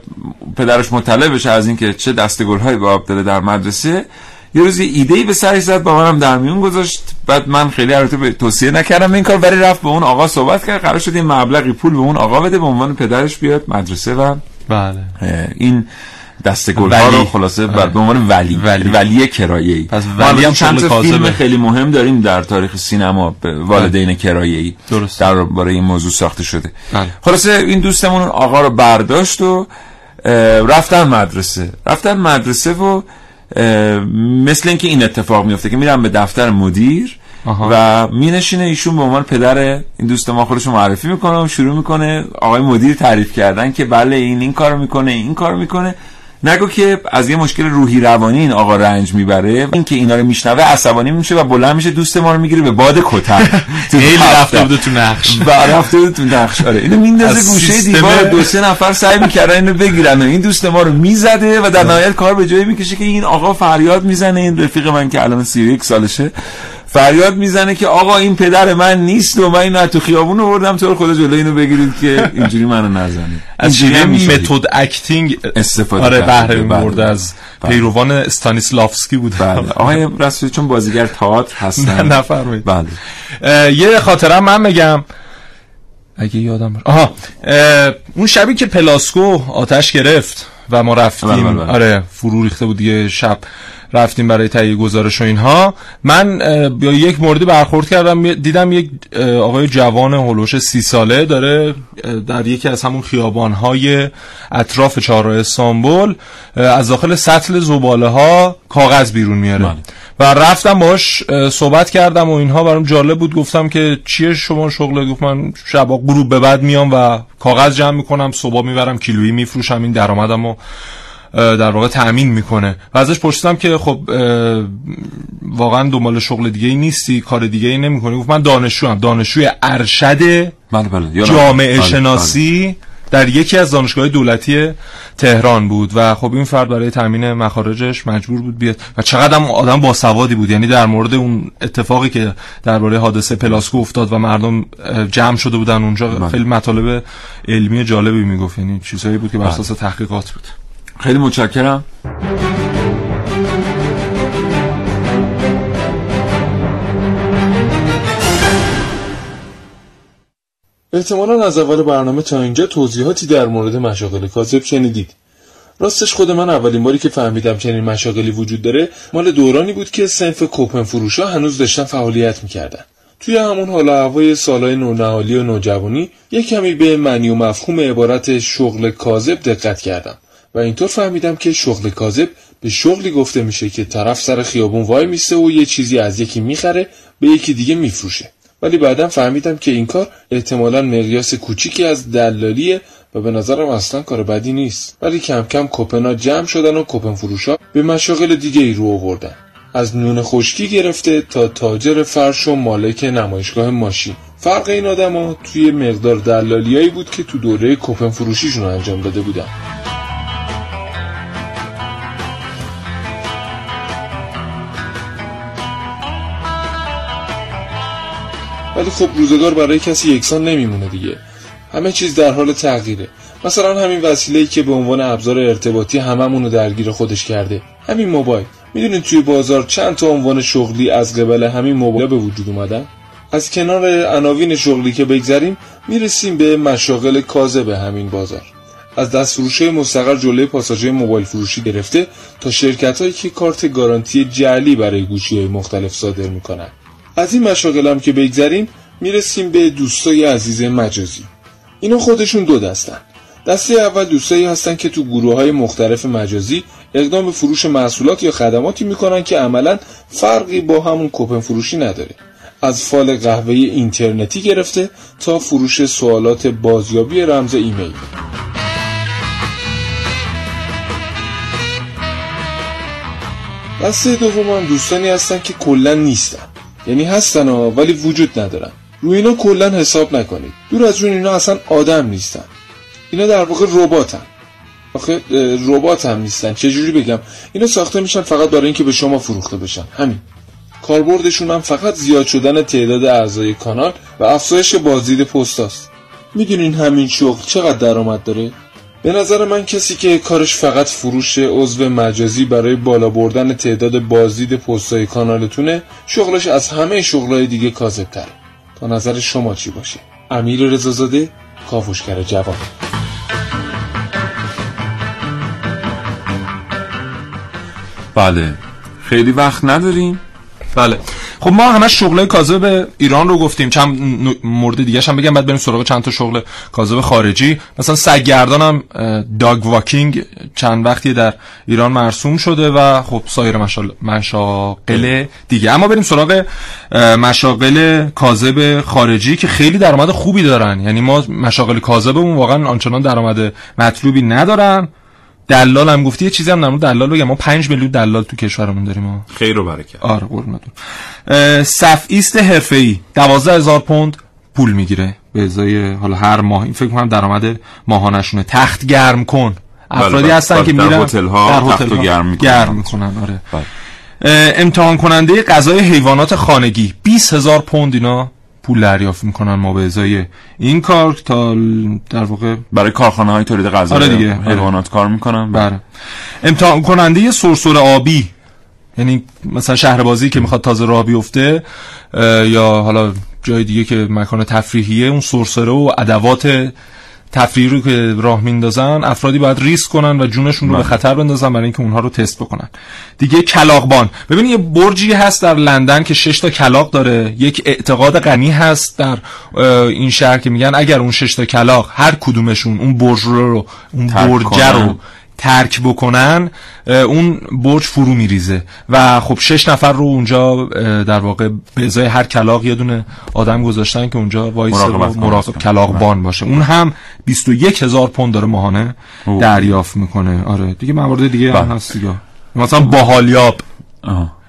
پدرش مطلع بشه از اینکه چه دستگل هایی به آب داره در مدرسه یه روز یه ایده ای به سرش زد با منم در میون گذاشت بعد من خیلی البته به توصیه نکردم این کار ولی رفت به اون آقا صحبت کرد قرار شد یه مبلغی پول به اون آقا بده به عنوان پدرش بیاد مدرسه و بله این دستگل ها ولی. رو خلاصه آره. بر- به عنوان ولی ولی. ولی کرایه‌ای پس ولی هم چند فیلم. خیلی مهم داریم در تاریخ سینما به والدین کرایه‌ای درست. درباره این موضوع ساخته شده بله. خلاصه این دوستمون آقا رو برداشت و رفتن مدرسه رفتن مدرسه و مثل اینکه این اتفاق میفته که میرن به دفتر مدیر آها. و مینشینه ایشون به عنوان پدر این دوست ما خودش رو معرفی می‌کنه و شروع می‌کنه آقای مدیر تعریف کردن که بله این این کارو می‌کنه این کارو می‌کنه نگو که از یه مشکل روحی روانی این آقا رنج می‌بره این که اینا رو میشنوه عصبانی میشه و بلند میشه دوست ما رو می‌گیره به باد (laughs) تو خیلی. رفته بوده تو نقش. (laughs) و رفته بود تو نقش. آره اینو میندازه از گوشه دیوار دو سه نفر سعی می‌کردن اینو بگیرن و این دوست ما رو می‌زده و در نهایت کار به جایی می‌کشه که این آقا فریاد می‌زنه این رفیق من که الان 31 سالشه. فریاد می‌زنه که آقا این پدر من نیست و من اینو تو خیابون آوردم تو خدا جلوی اینو بگیرید که اینجوری منو نزنید از می‌شدید. method acting استفاده آره. بهره بله. می‌برده از بله. پیروان استانیسلافسکی بود بله آقای رسولی چون بازیگر تئاتر هستن نه نفرمایید بله یه خاطره من بگم اگه یادم باشه. آها اه، اون شبی که پلاسکو آتش گرفت و ما رفتیم بله، بله، بله. آره فرو ریخته بود دیگه شب رفتیم برای تهیه گزارش و اینها. من با یک موردی برخورد کردم. دیدم یک آقای جوان هلوش سی ساله داره در یکی از همون خیابانهای اطراف چهارراه استانبول از داخل سطل زباله ها کاغذ بیرون میاره. بله. و رفتم باش صحبت کردم و اینها. برام جالب بود گفتم که چیه شما شغل؟ گفت من شبا غروب به بعد میام و کاغذ جمع می‌کنم صبح می‌برم کیلویی میفروشم این درآمدم و اه، در واقع تأمین می‌کنه. و ازش پرسیدم که خب واقعا دنبال شغل دیگه ای نیستی؟ کار دیگه ای نمی‌کنی؟ گفت من دانشجوام. دانشجوی ارشد بله بله. جامعه بله، شناسی در یکی از دانشگاه دولتی تهران بود. و خب این فرد برای تامین مخارجش مجبور بود بیاد. و چقدر هم آدم باسوادی بود. یعنی در مورد اون اتفاقی که درباره حادثه پلاسکو افتاد و مردم جمع شده بودن اونجا خیلی مطالب علمی جالبی می‌گفت. یعنی چیزایی بود که بر اساس تحقیقات بود. خیلی متشکرم. احتمالا از اول برنامه تا اینجا توضیحاتی در مورد مشاغل کاذب شنیدید. راستش خود من اولین باری که فهمیدم چنین مشاغلی وجود داره مال دورانی بود که سنف کوپن فروشا هنوز داشتن فعالیت می‌کردن. توی همون حال هوای سالهای نونهالی و نوجوانی یک کمی به معنی و مفهوم عبارت شغل کاذب دقت کردم. و اینطور فهمیدم که شغل کاذب به شغلی گفته میشه که طرف سر خیابون وای میسته و یه چیزی از یکی می‌خره به یکی دیگه میفروشه. ولی بعدا فهمیدم که این کار احتمالا مقیاس کوچیکی از دلالیه و به نظرم اصلا کار بدی نیست. ولی کم کم کوپنا جمع شدن و کوپن فروشا به مشاغل دیگه ای رو آوردن. از نون خشکی گرفته تا تاجر فرش و مالک نمایشگاه ماشین. فرق این آدما توی مقدار دلالیایی بود که تو دوره کوپن فروشیشون انجام داده بودن. ولی خب روزگار برای کسی یکسان نمیمونه دیگه. همه چیز در حال تغییره. مثلا همین وسیله‌ای که به عنوان ابزار ارتباطی هممون رو درگیر خودش کرده. همین موبایل. می‌دونید توی بازار چند تا عنوان شغلی از قبل همین موبایل به وجود اومدن؟ از کنار عناوین شغلی که بگذریم می‌رسیم به مشاغل کاذب همین بازار. از دست فروشه مستقر جلوی پاساژهای موبایل فروشی گرفته تا شرکت هایی که کارت گارانتی جعلی برای گوشی های مختلف صادر می‌کنن. از این مشاغل هم که بگذریم می‌رسیم به دوستای عزیز مجازی. اینا خودشون دو دستن. دسته اول دوستایی هستن که تو گروه های مختلف مجازی اقدام به فروش محصولات یا خدماتی می‌کنن که عملا فرقی با همون کوپن فروشی نداره. از فال قهوه اینترنتی گرفته تا فروش سوالات بازیابی رمز ایمیل. دسته دوم هم دوستانی هستن که کلا نیستن. یعنی هستن ها ولی وجود ندارن. روی اینا کلا حساب نکنید. دور از اون اینا اصلا آدم نیستن. اینا در واقع رباتن. آخه ربات هم نیستن. چجوری بگم؟ اینا ساخته میشن فقط برای اینکه به شما فروخته بشن. همین. کاربردشون هم فقط زیاد شدن تعداد اعضای کانال و افزایش بازدید پستاست می‌دونین همین شغل چقدر درآمد داره؟ به نظر من کسی که کارش فقط فروش عضو مجازی برای بالا بردن تعداد بازدید پستای کانالتونه شغلش از همه شغلای دیگه کاذب تره تا نظر شما چی باشه؟ امیر رضازاده کاوشگر جوان. بله. خیلی وقت نداریم؟ بله. خب ما همش شغلای کاذب ایران رو گفتیم. چند مورد دیگه هم بگم بعد بریم سراغ چند تا شغل کاذب خارجی. مثلا سگگردان داگ واکینگ چند وقتی در ایران مرسوم شده و خب سایر مشاغل دیگه. اما بریم سراغ مشاغل کاذب خارجی که خیلی درآمد خوبی دارن. یعنی ما مشاغل کاذبمون واقعا آنچنان درآمد مطلوبی ندارن. دلال هم گفتی یه چیزی هم در دلال بگم. ما 5 میلیون دلال تو کشورمون داریم ما. خیر و برکت. آره قربونتون. صف ایست حرفه‌ای. 12000 پوند پول می‌گیره. به ازای حالا هر ماه. این فکر کنم درآمد ماهانشونه تخت گرم کن. افرادی بله. هستن که میرن هتل ها تخت رو گرم می‌کنن. گرم می‌کنن آره. امتحان کننده غذای حیوانات خانگی. 20000 پوند اینا. پول دریافت می‌کنن ما به ازای این کار تا در واقع برای کارخانه های تولید غذا آره دیگه حیوانات کار می‌کنن. بله. امتحان کننده سرسره آبی یعنی مثلا شهر بازی که می‌خواد تازه راه بیفته یا حالا جای دیگه که مکان تفریحیه اون سرسره و ادوات تفریحی رو که راه میندازن افرادی باید ریسک کنن و جونشون رو به خطر بندازن برای اینکه اونها رو تست بکنن. دیگه کلاقبان ببین یه برجی هست در لندن که شش تا کلاق داره. یک اعتقاد غنی هست در این شهر که میگن اگر اون شش تا کلاق هر کدومشون اون برج رو اون برج رو ترک بکنن اون برج فرو میریزه. و خب شش نفر رو اونجا در واقع به ازای هر کلاق یه دونه آدم گذاشتن که اونجا وایس مراقب کلاق بان باشه. اون هم 21 هزار پوند داره ماهانه دریافت می‌کنه. آره. دیگه موارد دیگه هم هست دیگه. مثلا باحالیاب.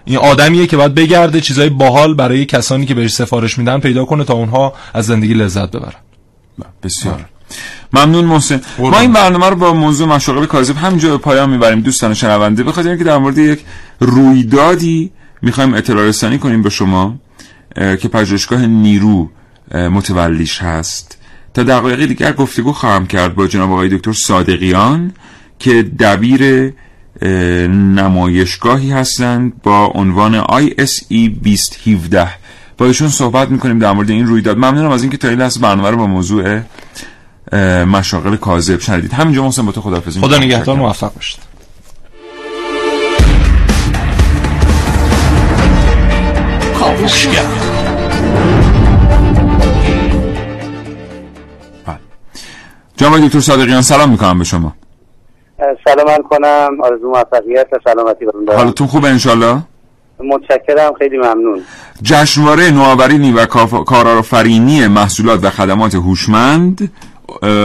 این آدمیه که باید بگرده چیزای باحال برای کسانی که بهش سفارش میدن پیدا کنه تا اونها از زندگی لذت ببرن. بسیار. ممنون محسن. ما این برنامه رو با موضوع مشاغل کاذب همینجا به پایان می‌بریم. دوستان شنونده بخاطر اینکه در مورد یک رویدادی می‌خوایم اطلاع رسانی کنیم به شما که پژوهشگاه نیرو متولیش هست. تا دقایق دیگر گفتگو خواهم کرد با جناب آقای دکتر صادقیان که دبیر نمایشگاهی هستند با عنوان ISE 2017 با ایشون صحبت می‌کنیم در مورد این رویداد. ممنونم از اینکه تا این لحظه برنامه رو با موضوع مشاغل کاذب شنیدید. همینجا محسن با تو خداحافظی خدا نگهدار موفق باشید. کاوشگر جناب دکتر صادقیان سلام می‌کنم به شما. سلام کنم. آرزو موفقیت و سلامتی برم حالتون خوبه انشالله؟ متشکرم خیلی ممنون. جشنواره نوآورینی و کارآفرینی محصولات و خدمات هوشمند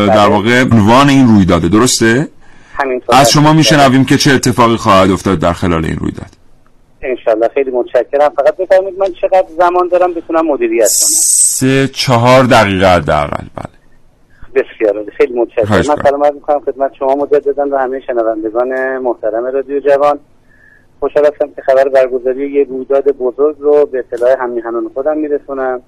در واقع عنوان این رویداده درسته؟ همینطور از شما میشنویم که چه اتفاقی خواهد افتاد در خلال این رویداد. انشالله خیلی متشکرم. فقط بفرمایید من چقدر زمان دارم بتونم مدیریت کنم؟ سه چهار دقیقه حداقل بله. بسیار خیلی متشکرم. من سلام عرض می‌کنم خدمت شما مجددا و همه شنوندگان محترم رادیو جوان. خوشحال هستم که خبر برگزاری یه رویداد بزرگ رو به اطلاع همیهنان خودم میرسونم.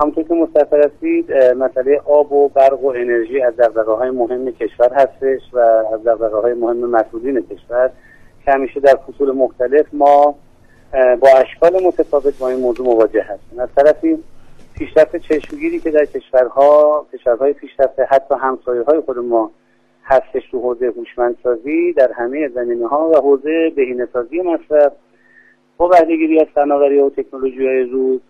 همونطور که مستفر هستید مسئله آب و برق و انرژی از دقدقه های مهم کشور هستش و از دقدقه های مهم مسئولین کشور. که همیشه در فصول مختلف ما با اشکال متفاوت با این موضوع مواجه هستیم. از طرفی پیشرفت چشمگیری که در کشورها کشورهای پیشرفته حتی همسایه های خود ما هستش تو حوزه هوشمندسازی در همه زمینه ها و حوزه بهینه‌سازی مصرف با بهرهگیری از فناوری و تکنولوژی های روز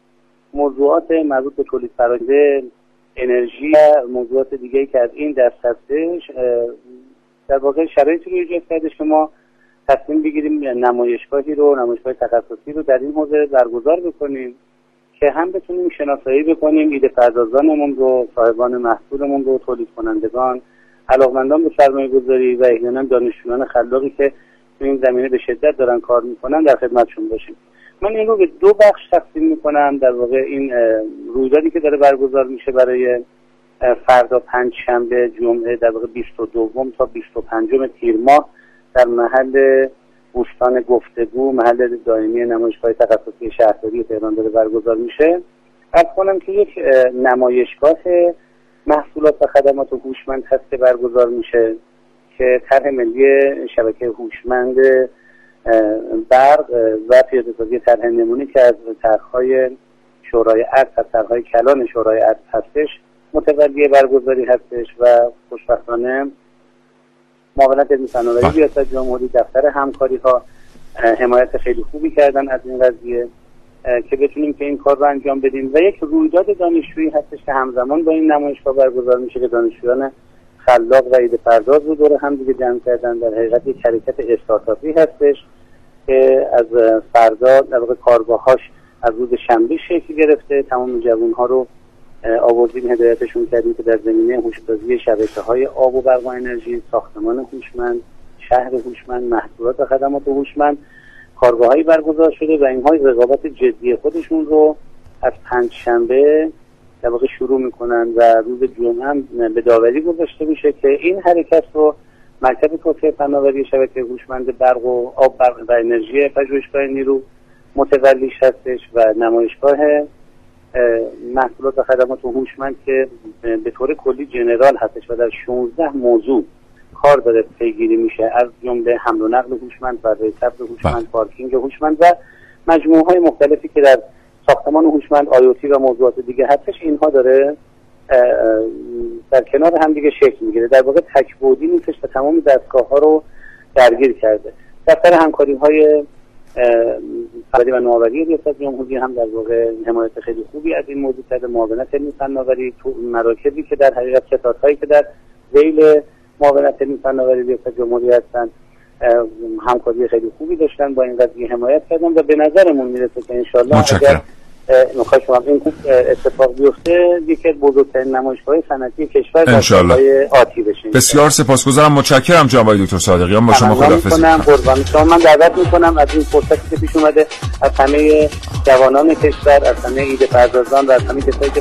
موضوعات مربوط به تولید فرآیند انرژی موضوعات دیگه که از این دست هستش در واقع شرایطی رو ایجاد کردش که ما تصمیم بگیریم نمایشگاهی رو نمایشگاه تخصصی رو در این حوزه برگزار بکنیم که هم بتونیم شناسایی بکنیم ایده پردازانمون رو صاحبان محصولمون رو تولید کنندگان علاقمندان به سرمایه گذاری و احیانا دانشجویان خلاقی که تو این زمینه به شدت دارن کار می‌کنن در خدمتشون باشیم. من این رو به دو بخش تقسیم می‌کنم در واقع این رویدادی که داره برگزار میشه برای فردا پنج شنبه جمعه در واقع 22 تا 25 تیر ماه در محل بوستان گفتگو محل دائمی نمایشگاه تخصصی شهرداری تهران داره برگزار میشه. از کنم که یک نمایشگاه محصولات و خدمات هوشمند هست که برگزار میشه که طرح ملی شبکه هوشمند برق و پیاده سازی طرح نمونه که از طرحهای شورای عرض از طرحهای کلان شورای عرض هستش متولی برگزاری هستش و خوشبختانه معاونت علمی فناوری بله. ریاست جمهوری دفتر همکاری ها حمایت خیلی خوبی کردن از این قضیه که بتونیم که این کار رو انجام بدیم و یک رویداد دانشجویی هستش که همزمان با این نمایشگاه برگزار میشه که دانشجویان خلاق و ایده پرداز رو دور هم دیگه جمع کردن در حقیقت یک حرکت استارتاپی هستش که از فردا در واقع کارگاهاش از روز شنبه شکل گرفته. تمام جوان ها رو آوردیم هدایتشون کردیم که در زمینه هوشمندی شبکه های آب و برق و انرژی ساختمان هوشمند شهر هوشمند محصولات و خدمات هوشمند کارگاههایی برگزار شده و اینها رقابت جدی خودشون رو از پنج شنبه در واقع شروع می‌کنن و روز جمعه هم به داوری گذاشته میشه که این حرکت رو مرکز توسعه فناوری شبکه هوشمند برق و آب برق و انرژی پژوهشگاه نیرو متولیش هستش و نمایشگاه محصولات و خدمات هوشمند که به طور کلی جنرال هستش و در 16 موضوع کار داره پیگیری میشه از جمله حمل و نقل هوشمند و ثبت هوشمند بله. پارکینگ هوشمند و مجموعه های مختلفی که در ساختمان هوشمند آیوتی و موضوعات دیگه هستش اینها داره در کنار هم دیگه شکل می‌گیره. در واقع تکبودی نیستش و تمام دستگاه ها رو درگیر کرده. دفتر همکاری های فناوری و نوآوری ریاست جمهوری هم در واقع حمایت خیلی خوبی از این موضوع کرده. معاونت علمی فناوری تو مراکزی که در حقیقت کتابهایی که در ذیل معاونت علمی فناوری ریاست جمهوری هستن همکاری خیلی خوبی داشتن با این قضیه حمایت کردن و به نظرمون می‌رسه که انشالله اگر می‌خوای شما این اتفاق بیفته یکی از بزرگترین نمایشگاه صنعتی کشور در آتی بشین. بسیار سپاسگزارم. متشکرم جناب دکتر صادقیان با شما خداحافظی می‌کنم قربان شما من دعوت می‌کنم از این فرصتی که پیش اومده از همه جوانان کشور از همه ایده پردازان و از همه کسایی که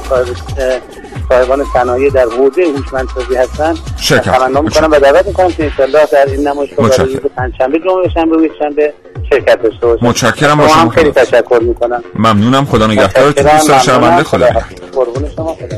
صاحبان صنایع در حوزه هوشمندسازی هستن. تمنا می‌کنم و دعوت می‌کنم که انشالله در این نمایشگاه برای روز پنجشنبه جمعه شنبه و شنبه شرکت داشته باشم متشکرم با شما خیلی تشکر می‌کنم. ممنونم. خدا نگهدارتون دوست شنونده خدا قربون شما. خدا